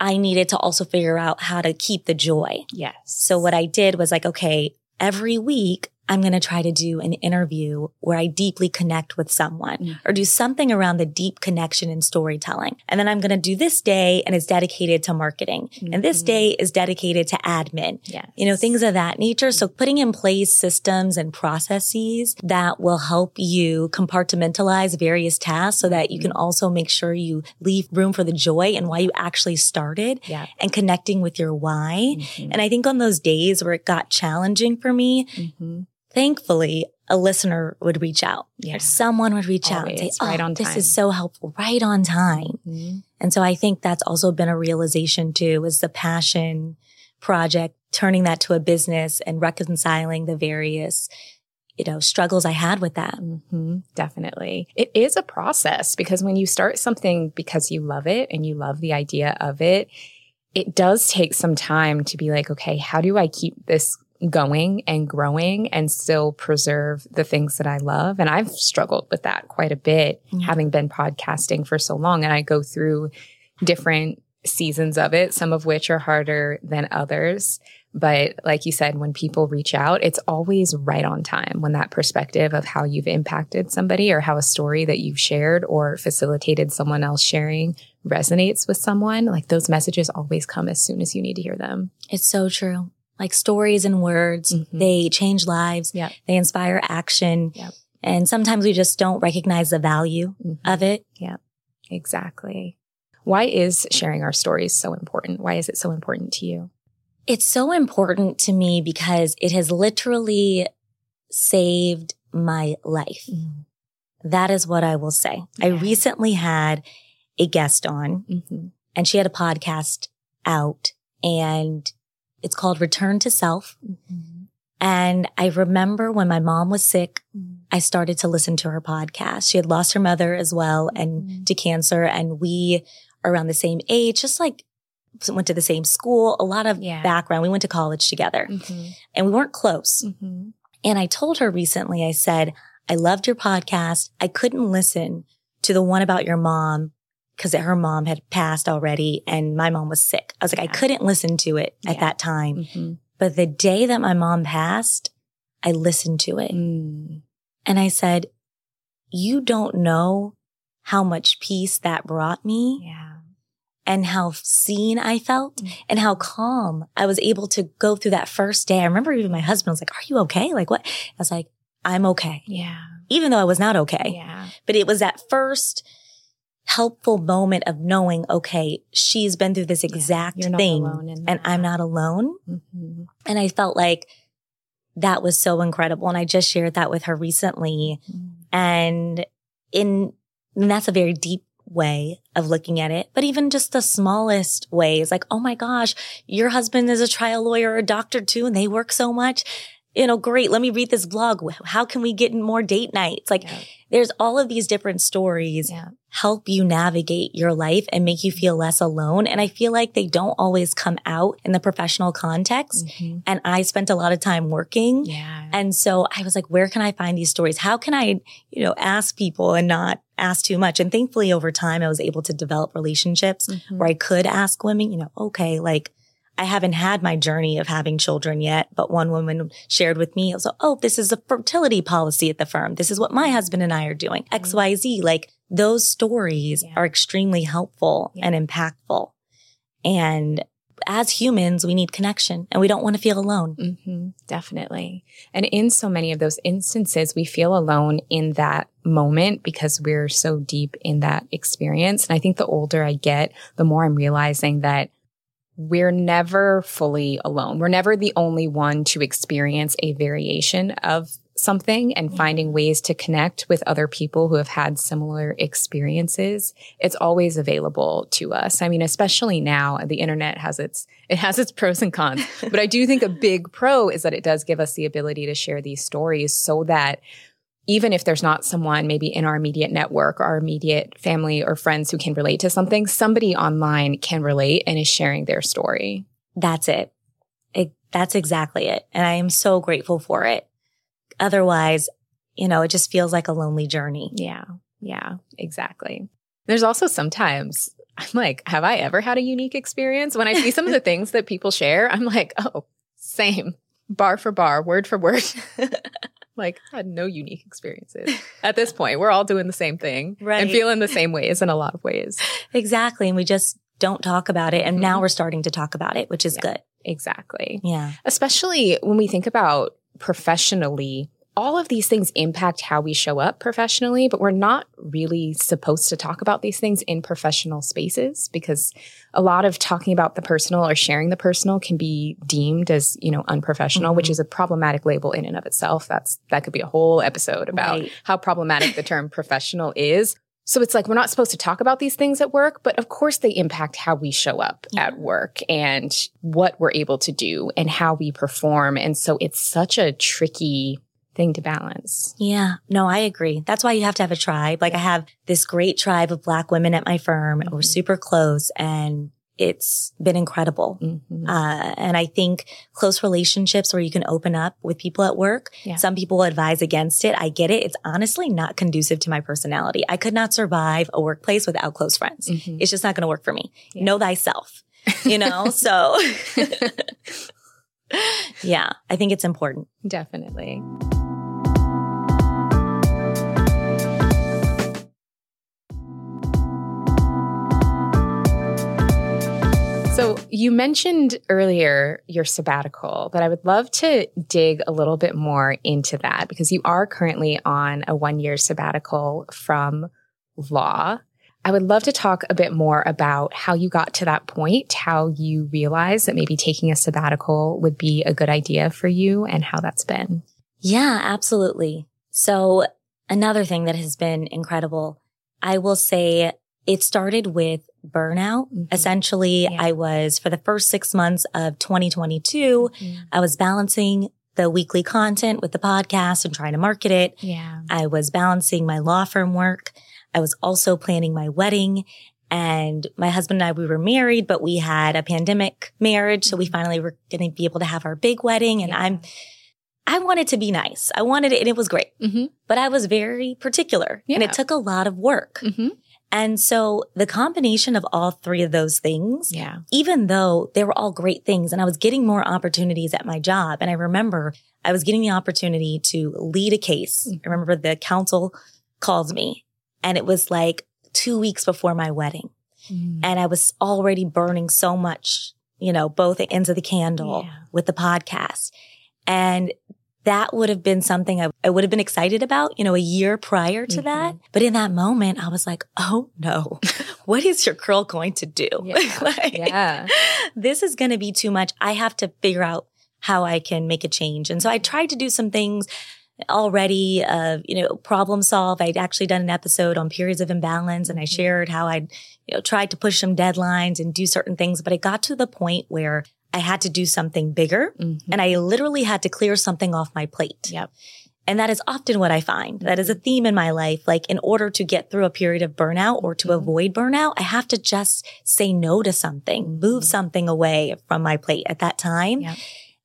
I needed to also figure out how to keep the joy. Yes. So what I did was like, okay, every week I'm going to try to do an interview where I deeply connect with someone Mhm. or do something around the deep connection and storytelling. And then I'm going to do this day and it's dedicated to marketing. And this Mhm. day is dedicated to admin. Yes. You know, things of that nature. So putting in place systems and processes that will help you compartmentalize various tasks so that you can also make sure you leave room for the joy and why you actually started Yeah. and connecting with your why. Mhm. And I think on those days where it got challenging for me, Mhm. Thankfully a listener would reach out Yeah. or someone would reach out and say, oh, right on this time." is so helpful, right on time. Mhm. And so I think that's also been a realization too, is the passion project, turning that to a business and reconciling the various, you know, struggles I had with that. hmm Definitely. It is a process because when you start something because you love it and you love the idea of it, it does take some time to be like, okay, how do I keep this going and growing and still preserve the things that I love? And I've struggled with that quite a bit, Yeah. having been podcasting for so long. And I go through different seasons of it, some of which are harder than others. But like you said, when people reach out, it's always right on time when that perspective of how you've impacted somebody or how a story that you've shared or facilitated someone else sharing resonates with someone. Like those messages always come as soon as you need to hear them. It's so true. Like stories and words, Mhm. they change lives. Yep. They inspire action. Yep. And sometimes we just don't recognize the value Mhm. of it. Yeah, exactly. Why is sharing our stories so important? Why is it so important to you? It's so important to me because it has literally saved my life. That is what I will say. I recently had a guest on Mm-hmm. and she had a podcast out and it's called Return to Self. And I remember when my mom was sick, I started to listen to her podcast. She had lost her mother as well and Mhm. to cancer. And we are around the same age, just like went to the same school, a lot of Yeah. background. We went to college together Mm-hmm. and we weren't close. Mm-hmm. And I told her recently, I said, I loved your podcast. I couldn't listen to the one about your mom because her mom had passed already and my mom was sick. I was like, I couldn't listen to it at Yeah. that time. Mm-hmm. But the day that my mom passed, I listened to it Mm. and I said, you don't know how much peace that brought me Yeah. and how seen I felt Mm. and how calm I was able to go through that first day. I remember even my husband was like, are you okay? Like what? I was like, I'm okay. Yeah. Even though I was not okay. Yeah. But it was that first helpful moment of knowing, okay, she's been through this exact You're thing and. I'm not alone. Mm-hmm. And I felt like that was so incredible. And I just shared that with her recently. And in, and that's a very deep way of looking at it. But even just the smallest ways, like, oh my gosh, your husband is a trial lawyer or a doctor too, and they work so much. You know, great. Let me read this blog. How can we get more date nights? Like, Yeah. there's all of these different stories Yeah. help you navigate your life and make you feel less alone. And I feel like they don't always come out in the professional context. Mhm. And I spent a lot of time working. Yeah. And so I was like, where can I find these stories? How can I, you know, ask people and not ask too much? And thankfully over time, I was able to develop relationships Mhm. where I could ask women, you know, okay, like I haven't had my journey of having children yet, but one woman shared with me, so, oh, this is a fertility policy at the firm. This is what my husband and I are doing. X, Y, Z. Like those stories Yeah. are extremely helpful Yeah. and impactful. And as humans, we need connection and we don't want to feel alone. Mm-hmm, definitely. And in so many of those instances, we feel alone in that moment because we're so deep in that experience. And I think the older I get, the more I'm realizing that we're never fully alone. We're never the only one to experience a variation of something and mm-hmm. finding ways to connect with other people who have had similar experiences. It's always available to us. I mean, especially now the internet has its, it has its pros and cons, but I do think a big pro is that it does give us the ability to share these stories so that even if there's not someone maybe in our immediate network our immediate family or friends who can relate to something, somebody online can relate and is sharing their story. That's it. it that's exactly it. And I am so grateful for it. Otherwise, you know, it just feels like a lonely journey. Yeah. Yeah, exactly. There's also sometimes I'm like, have I ever had a unique experience? When I see some of the things that people share, I'm like, oh, same, bar for bar, word for word. like, I had no unique experiences. At this point, we're all doing the same thing Right. and feeling the same ways in a lot of ways. Exactly. And we just don't talk about it. And now mm-hmm. we're starting to talk about it, which is good. Exactly. Yeah. especially when we think about professionally, all of these things impact how we show up professionally, but we're not really supposed to talk about these things in professional spaces because a lot of talking about the personal or sharing the personal can be deemed as, you know, unprofessional, which mm-hmm. is a problematic label in and of itself. That's, that could be a whole episode about Right. how problematic the term professional is. So it's like we're not supposed to talk about these things at work, but of course they impact how we show up at work and what we're able to do and how we perform. And so it's such a tricky thing to balance. Yeah. No, I agree. That's why you have to have a tribe. Like I have this great tribe of black women at my firm. We're super close and it's been incredible. Mhm. Uh, and I think close relationships where you can open up with people at work. Yeah. Some people advise against it. I get it. It's honestly not conducive to my personality. I could not survive a workplace without close friends. Mhm. It's just not going to work for me. Yeah. Know thyself, you know? so yeah, I think it's important. Definitely. So you mentioned earlier your sabbatical, but I would love to dig a little bit more into that because you are currently on a one year sabbatical from law. I would love to talk a bit more about how you got to that point, how you realized that maybe taking a sabbatical would be a good idea for you and how that's been. Yeah, absolutely. So another thing that has been incredible, I will say it started with burnout. Mhm. Essentially, Yeah. I was for the first six months of 2022, I was balancing the weekly content with the podcast and trying to market it. Yeah. I was balancing my law firm work. I was also planning my wedding. And my husband and I, we were married, but we had a pandemic marriage. So we finally were going to be able to have our big wedding. And Yeah. I'm, I wanted to be nice. I wanted it and it was great, Mm-hmm. but I was very particular and it took a lot of work. Mm-hmm. And so the combination of all three of those things, Yeah. even though they were all great things and I was getting more opportunities at my job. And I remember I was getting the opportunity to lead a case. Mhm. I remember the counsel called me and it was like two weeks before my wedding. Mm-hmm. And I was already burning so much, you know, both ends of the candle Yeah. with the podcast. And that would have been something I, I would have been excited about, you know, a year prior to that. But in that moment, I was like, oh no, what is your girl going to do? Yeah. Like, Yeah. this is going to be too much. I have to figure out how I can make a change. And so I tried to do some things already, uh, you know, problem solve. I'd actually done an episode on periods of imbalance and I shared how I'd, you know, tried to push some deadlines and do certain things, but it got to the point where I had to do something bigger Mhm. and I literally had to clear something off my plate. Yep. And that is often what I find. That is a theme in my life. Like in order to get through a period of burnout or to Mhm. avoid burnout, I have to just say no to something, move Mhm. something away from my plate at that time. Yep.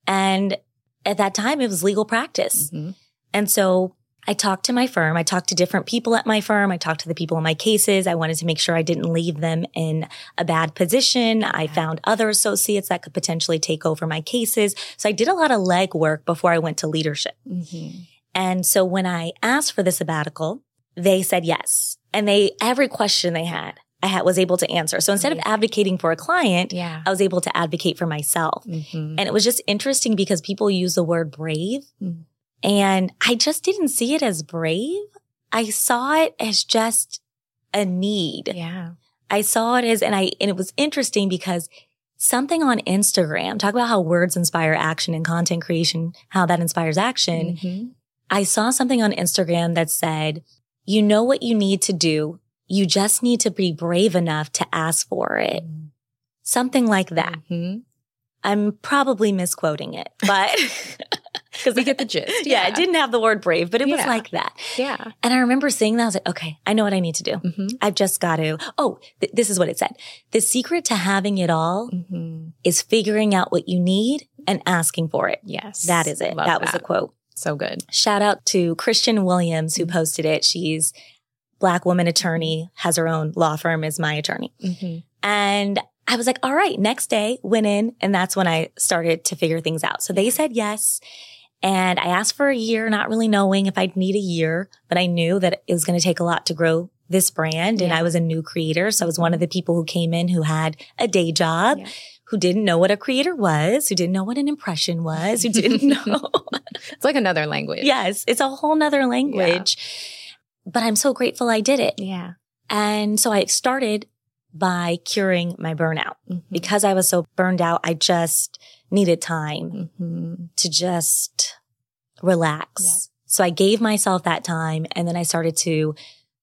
And at that time, it was legal practice. Mhm. And so I talked to my firm. I talked to different people at my firm. I talked to the people in my cases. I wanted to make sure I didn't leave them in a bad position. I found other associates that could potentially take over my cases. So I did a lot of legwork before I went to leadership. Mhm. And so when I asked for the sabbatical, they said yes. And they, every question they had, I had, was able to answer. So instead of advocating for a client, Yeah. I was able to advocate for myself. Mhm. And it was just interesting because people use the word brave Mm. And I just didn't see it as brave. I saw it as just a need. Yeah. I saw it as, and I, and it was interesting because something on Instagram, talk about how words inspire action and content creation, how that inspires action. Mhm. I saw something on Instagram that said, you know what you need to do. You just need to be brave enough to ask for it. Something like that. Mhm. I'm probably misquoting it, but because We get the gist. Yeah, it didn't have the word brave, but it was like that. Yeah. And I remember seeing that. I was like, okay, I know what I need to do. Mhm. I've just got to. Oh, th- this is what it said. The secret to having it all Mhm. is figuring out what you need and asking for it. Yes. That is it. Love that was the quote. So good. Shout out to Christian Williams who posted it. She's black woman attorney, has her own law firm, is my attorney. Mhm. And I was like, all right, next day went in. And that's when I started to figure things out. So they said yes. And I asked for a year, not really knowing if I'd need a year, but I knew that it was going to take a lot to grow this brand. And I was a new creator. So I was one of the people who came in who had a day job, Yeah. who didn't know what a creator was, who didn't know what an impression was, who didn't know. It's like another language. yes, it's a whole nother language. But I'm so grateful I did it. Yeah. And so I started by curing my burnout Mhm. because I was so burned out. I just needed time Mhm. to just relax. So I gave myself that time and then I started to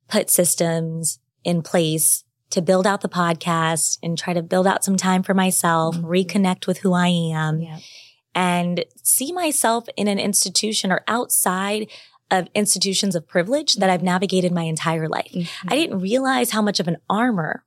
put systems in place to build out the podcast and try to build out some time for myself, Mhm. reconnect with who I am and see myself in an institution or outside of institutions of privilege that I've navigated my entire life. Mhm. I didn't realize how much of an armor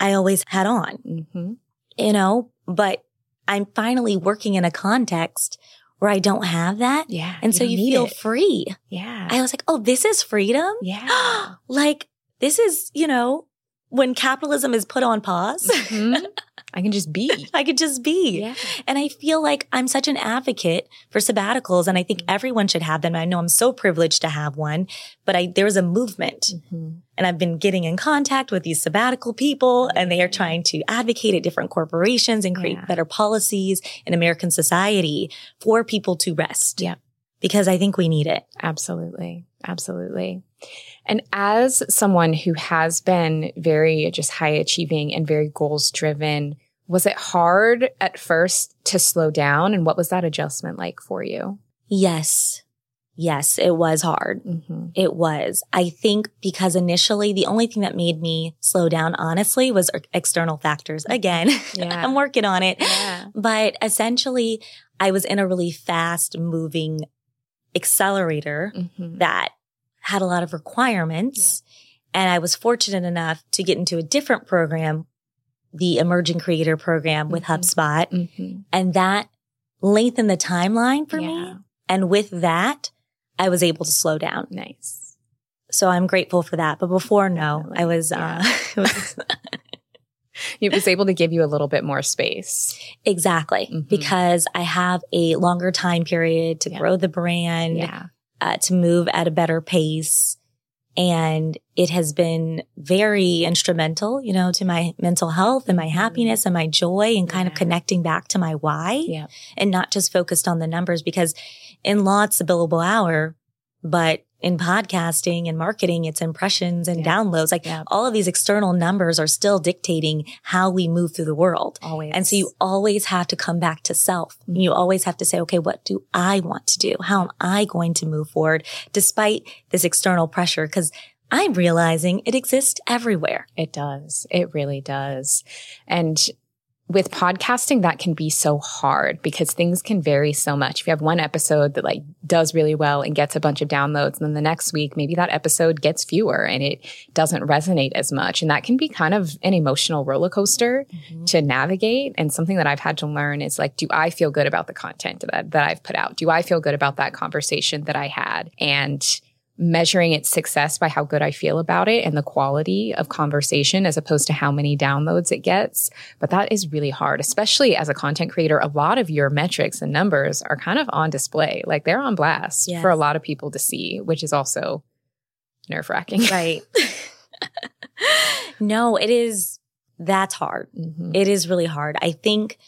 I always had on, Mhm. you know, but I'm finally working in a context where I don't have that. Yeah. And so don't you feel it. free. Yeah. I was like, oh, this is freedom. yeah. like this is, you know, when capitalism is put on pause, Mhm. I can just be. I could just be. Yeah. And I feel like I'm such an advocate for sabbaticals and I think everyone should have them. I know I'm so privileged to have one, but I, there's a movement Mhm. and I've been getting in contact with these sabbatical people and they are trying to advocate at different corporations and create Yeah. better policies in American society for people to rest. Yeah. Because I think we need it. Absolutely. Absolutely. And as someone who has been very just high achieving and very goals driven, was it hard at first to slow down? And what was that adjustment like for you? Yes. Yes, it was hard. Mm-hmm. It was. I think because initially the only thing that made me slow down, honestly, was external factors. Again, Yeah. I'm working on it. Yeah. But essentially, I was in a really fast moving accelerator Mm-hmm. that had a lot of requirements. And I was fortunate enough to get into a different program, the emerging creator program with Mhm. HubSpot. Mm-hmm. And that lengthened the timeline for Yeah. me. And with that, I was able to slow down. Nice. So I'm grateful for that. But before, no, Definitely. I was, Yeah. uh, it was able to give you a little bit more space. exactly Mhm. because I have a longer time period to Yeah. grow the brand, Yeah. Uh, to move at a better pace. And it has been very instrumental, you know, to my mental health and my happiness and my joy and kind of connecting back to my why Yeah. and not just focused on the numbers because in law, it's the billable hour, but in podcasting and marketing, it's impressions and Yeah. downloads. Like Yeah. all of these external numbers are still dictating how we move through the world. Always. And so you always have to come back to self. Mm-hmm. You always have to say, okay, what do I want to do? How am I going to move forward despite this external pressure? Cause I'm realizing it exists everywhere. It does. It really does. And with podcasting, that can be so hard because things can vary so much. If you have one episode that like does really well and gets a bunch of downloads, and then the next week, maybe that episode gets fewer and it doesn't resonate as much. And that can be kind of an emotional roller coaster mm-hmm. to navigate. And something that I've had to learn is like, do I feel good about the content that, that I've put out? Do I feel good about that conversation that I had? And measuring its success by how good I feel about it and the quality of conversation as opposed to how many downloads it gets. But that is really hard, especially as a content creator. A lot of your metrics and numbers are kind of on display, like they're on blast Yes. for a lot of people to see, which is also nerve wracking. Right. No, it is, that's hard. Mhm. It is really hard. I think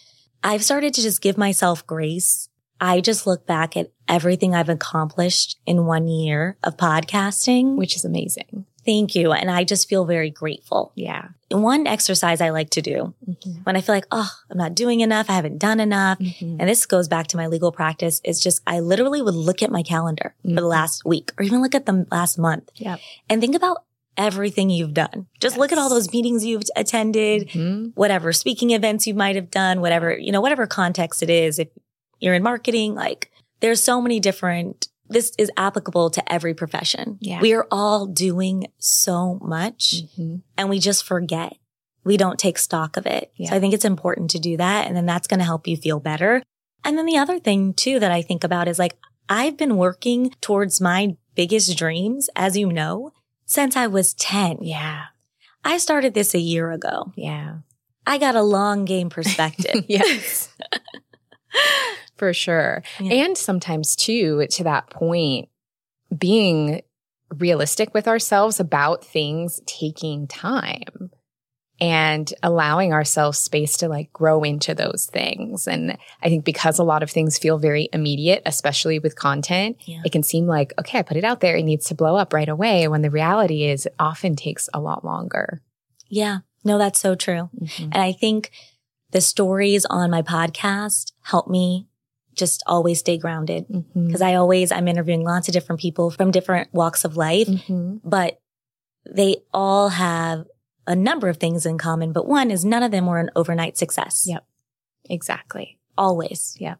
I've started to just give myself grace. I just look back at everything I've accomplished in one year of podcasting. Which is amazing. Thank you. And I just feel very grateful. Yeah. One exercise I like to do Mhm. when I feel like, oh, I'm not doing enough. I haven't done enough. Mhm. And this goes back to my legal practice. Is just, I literally would look at my calendar for the Mhm. last week or even look at the last month Yep. and think about everything you've done. Just look at all those meetings you've attended, Mhm. whatever speaking events you might have done, whatever, you know, whatever context it is. If you're in marketing, like there's so many different, this is applicable to every profession. Yeah. We are all doing so much Mhm. and we just forget. We don't take stock of it. Yeah. So I think it's important to do that. And then that's going to help you feel better. And then the other thing too that I think about is like, I've been working towards my biggest dreams, as you know, since I was 10. Yeah. I started this a year ago. Yeah. I got a long game perspective. yes. For sure. Yeah. And sometimes too, to that point, being realistic with ourselves about things taking time and allowing ourselves space to like grow into those things. And I think because a lot of things feel very immediate, especially with content, Yeah. it can seem like, okay, I put it out there. It needs to blow up right away. When the reality is it often takes a lot longer. yeah. No, that's so true. Mm-hmm. And I think the stories on my podcast help me just always stay grounded because I always, I'm interviewing lots of different people from different walks of life, Mhm. but they all have a number of things in common. But one is none of them were an overnight success. Yep. Exactly. Always. Yeah.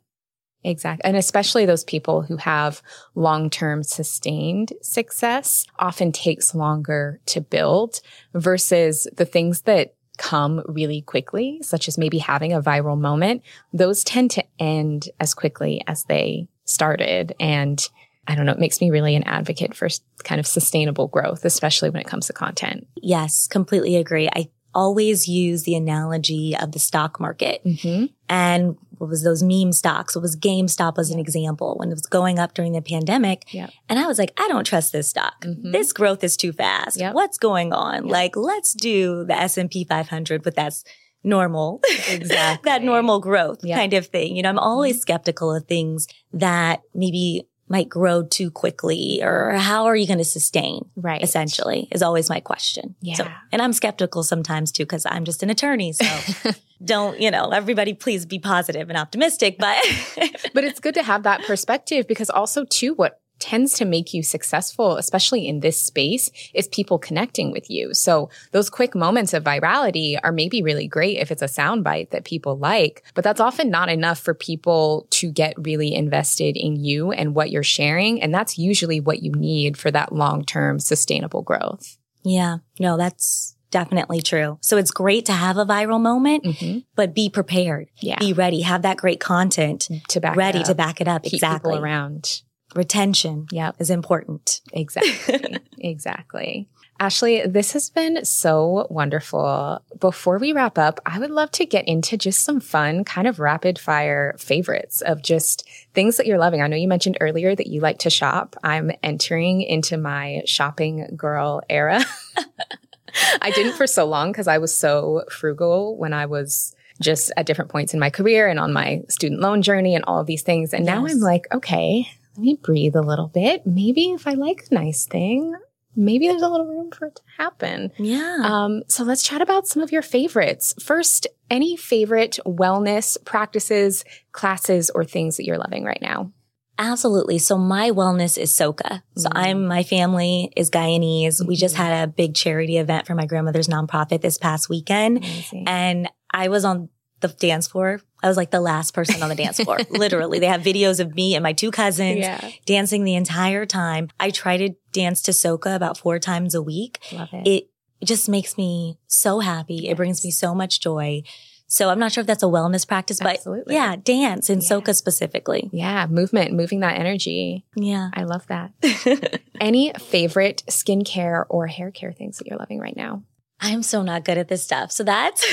Exactly. And especially those people who have long term sustained success often takes longer to build versus the things that come really quickly, such as maybe having a viral moment. Those tend to end as quickly as they started. And I don't know, it makes me really an advocate for kind of sustainable growth, especially when it comes to content. Yes, completely agree. I always use the analogy of the stock market Mm-hmm. and what was those meme stocks? What was GameStop as an example when it was going up during the pandemic. Yep. And I was like, I don't trust this stock. Mhm. This growth is too fast. Yep. What's going on? Like, let's do the S&P 500, but that's normal. Exactly. that normal growth Yep. kind of thing. You know, I'm always skeptical of things that maybe might grow too quickly or how are you going to sustain? Right. Essentially is always my question. So, Yeah. and I'm skeptical sometimes too, cause I'm just an attorney. So don't, you know, everybody please be positive and optimistic, but but it's good to have that perspective because also too what tends to make you successful especially in this space is people connecting with you so those quick moments of virality are maybe really great if it's a soundbite that people like but that's often not enough for people to get really invested in you and what you're sharing and that's usually what you need for that long-term sustainable growth yeah, no, that's definitely true. So it's great to have a viral moment, Mhm. but be prepared. yeah Be ready. Have that great content to back it ready to back it up. keep exactly. people around Retention yep is important. Exactly. exactly. Ashley, this has been so wonderful. Before we wrap up, I would love to get into just some fun, kind of rapid fire favorites of just things that you're loving. I know you mentioned earlier that you like to shop. I'm entering into my shopping girl era. I didn't for so long because I was so frugal when I was just at different points in my career and on my student loan journey and all of these things. And now I'm like, okay, let me breathe a little bit. Maybe if I like a nice thing, maybe there's a little room for it to happen. Yeah. Um, so let's chat about some of your favorites. First, any favorite wellness practices, classes, or things that you're loving right now? Absolutely. So my wellness is soca. So Mm. I'm, my family is Guyanese. We just Mhm. had a big charity event for my grandmother's nonprofit this past weekend. Amazing. And I was on the dance floor. I was like the last person on the dance floor. Literally. They have videos of me and my two cousins yeah, dancing the entire time. I try to dance to soca about four times a week. love it. It just makes me so happy. It brings me so much joy. So I'm not sure if that's a wellness practice, but Absolutely. yeah, dance and Yeah. soca specifically. yeah, movement, moving that energy. Yeah. I love that. Any favorite skincare or hair care things that you're loving right now? I'm so not good at this stuff. So that's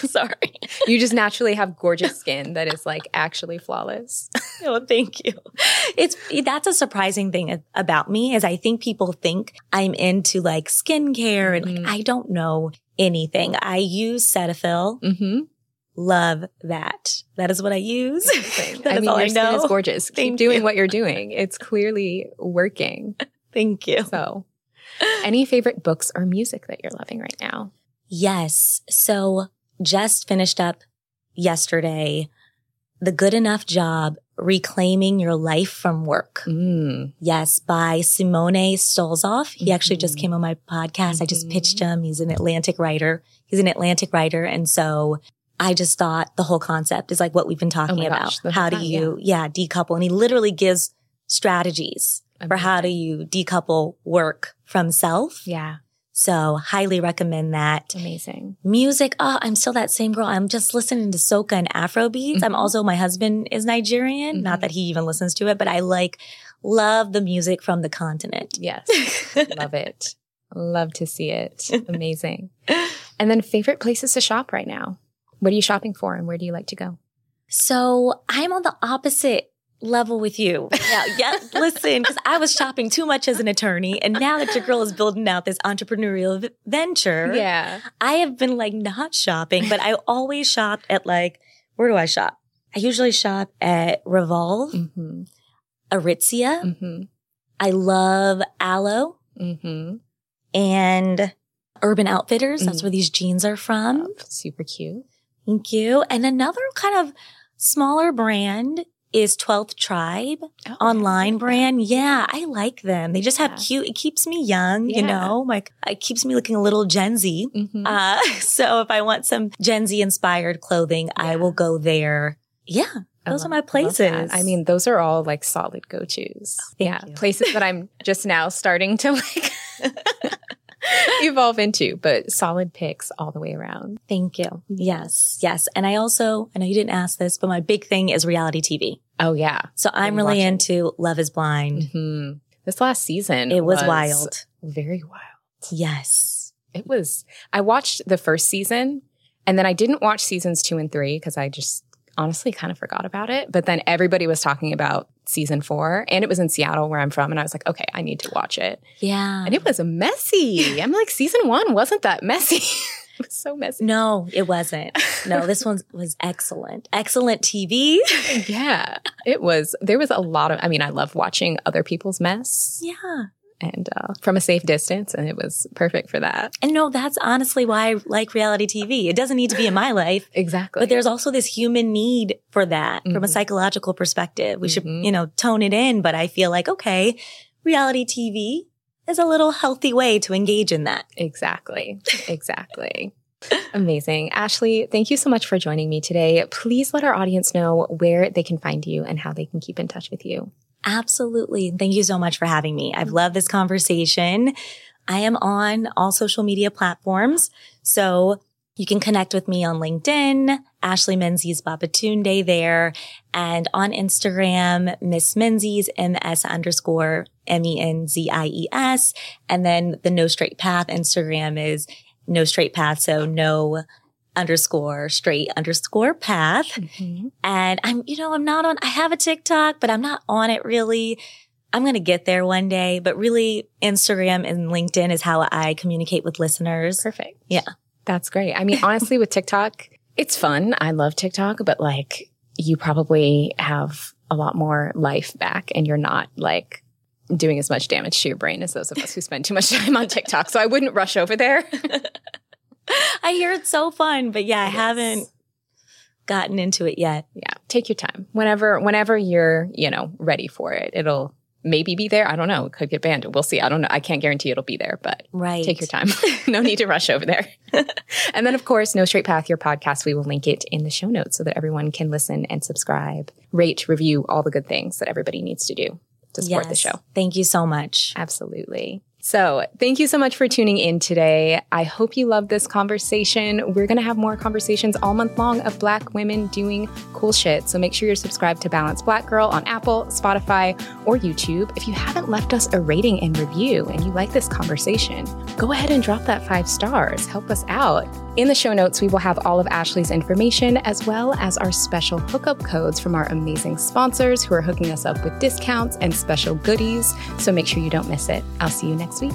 sorry. You just naturally have gorgeous skin that is like actually flawless. Oh, thank you. It's that's a surprising thing about me is I think people think I'm into like skincare and like Mhm. I don't know anything. I use Cetaphil. Mm-hmm. Love that. That is what I use. that I is mean, all your I skin is gorgeous. Keep doing you. what you're doing. It's clearly working. Thank you. So, any favorite books or music that you're loving right now? Yes. So just finished up yesterday. The Good Enough Job, Reclaiming Your Life from Work. Mm. Yes, by Simone Stolzoff. He actually just Mhm. came on my podcast. I just pitched him. He's an Atlantic writer. He's an Atlantic writer. And so I just thought the whole concept is like what we've been talking Oh about. gosh, how do time, you, yeah. decouple? And he literally gives strategies for how do you decouple work from self. Yeah, So highly recommend that. amazing. Music, oh, I'm still that same girl. I'm just listening to soca and Afro beats. I'm Mhm. also, my husband is Nigerian. Mhm. Not that he even listens to it, but I like, love the music from the continent. Yes, love it. Love to see it. Amazing. And then favorite places to shop right now. What are you shopping for, and where do you like to go? So I'm on the opposite level with you. Yeah, yeah. Listen, because I was shopping too much as an attorney, and now that your girl is building out this entrepreneurial venture, Yeah. I have been like not shopping, but I always shopped at like where do I shop? I usually shop at Revolve, Mm-hmm. Aritzia. Mm-hmm. I love Alo Mm-hmm. and Urban Outfitters. That's Mm. where these jeans are from. Super cute. Thank you. And another kind of smaller brand is 12th Tribe. Oh, online brand. Yeah, I like them. They just have cute, it keeps me young, you know, like it keeps me looking a little Gen Z. Mm-hmm. Uh, so if I want some Gen Z inspired clothing, I will go there. Yeah, those love- are my I places. I mean, those are all like solid go tos. thank yeah, you. places that I'm just now starting to like evolve into, but solid picks all the way around. thank you. Yes, yes. And I also, I know you didn't ask this, but my big thing is reality TV. Oh yeah. So I'm you really watching? into Love is Blind. hmm This last season, It was wild. very wild. Yes. It was. I watched the first season, and then I didn't watch seasons two and three because I just honestly kind of forgot about it. But then everybody was talking about season four, and it was in Seattle where I'm from, and I was like, okay, I need to watch it. Yeah. And it was messy. I'm like, season one wasn't that messy. it was so messy. no, it wasn't. No, this one was excellent. Excellent TV. Yeah, it was. There was a lot of. I mean, I love watching other people's mess, Yeah. And uh, from a safe distance, and it was perfect for that. And no, that's honestly why I like reality TV. It doesn't need to be in my life, Exactly. but there's also this human need for that from a Mhm. psychological perspective. We should, Mhm. you know, tone it in, but I feel like, okay, reality TV is a little healthy way to engage in that. Exactly. Exactly. Amazing. Ashley, thank you so much for joining me today. Please let our audience know where they can find you and how they can keep in touch with you. Absolutely. Thank you so much for having me. I've loved this conversation. I am on all social media platforms. So you can connect with me on LinkedIn, Ashley Menzies Babatunde there, and on Instagram, Miss Menzies, MS underscore M-E-N-Z-I-E-S. And then the No Straight Path Instagram is No Straight Path. So no underscore straight underscore path. Mm-hmm. And I'm, you know, I'm not on, I have a TikTok, but I'm not on it really. I'm going to get there one day, but really Instagram and LinkedIn is how I communicate with listeners. Perfect. Yeah. That's great. I mean, honestly, with TikTok, it's fun. I love TikTok, but like you probably have a lot more life back and you're not like doing as much damage to your brain as those of us who spend too much time on TikTok. So I wouldn't rush over there. I hear it's so fun, but yeah, I is. haven't gotten into it yet. yeah. Take your time. Whenever, whenever you're, you know, ready for it, it'll maybe be there. I don't know. It could get banned. We'll see. I don't know. I can't guarantee it'll be there, but Right. take your time. no need to rush over there. and then, of course, No Straight Path, your podcast, we will link it in the show notes so that everyone can listen and subscribe, rate, review, all the good things that everybody needs to do to support the show. Thank you so much. Absolutely. So, thank you so much for tuning in today. I hope you loved this conversation. We're going to have more conversations all month long of Black women doing cool shit. So, make sure you're subscribed to Balanced Black Girl on Apple, Spotify, or YouTube. If you haven't left us a rating and review and you like this conversation, go ahead and drop that five stars. Help us out. In the show notes, we will have all of Ashley's information as well as our special hookup codes from our amazing sponsors who are hooking us up with discounts and special goodies. So make sure you don't miss it. I'll see you next week.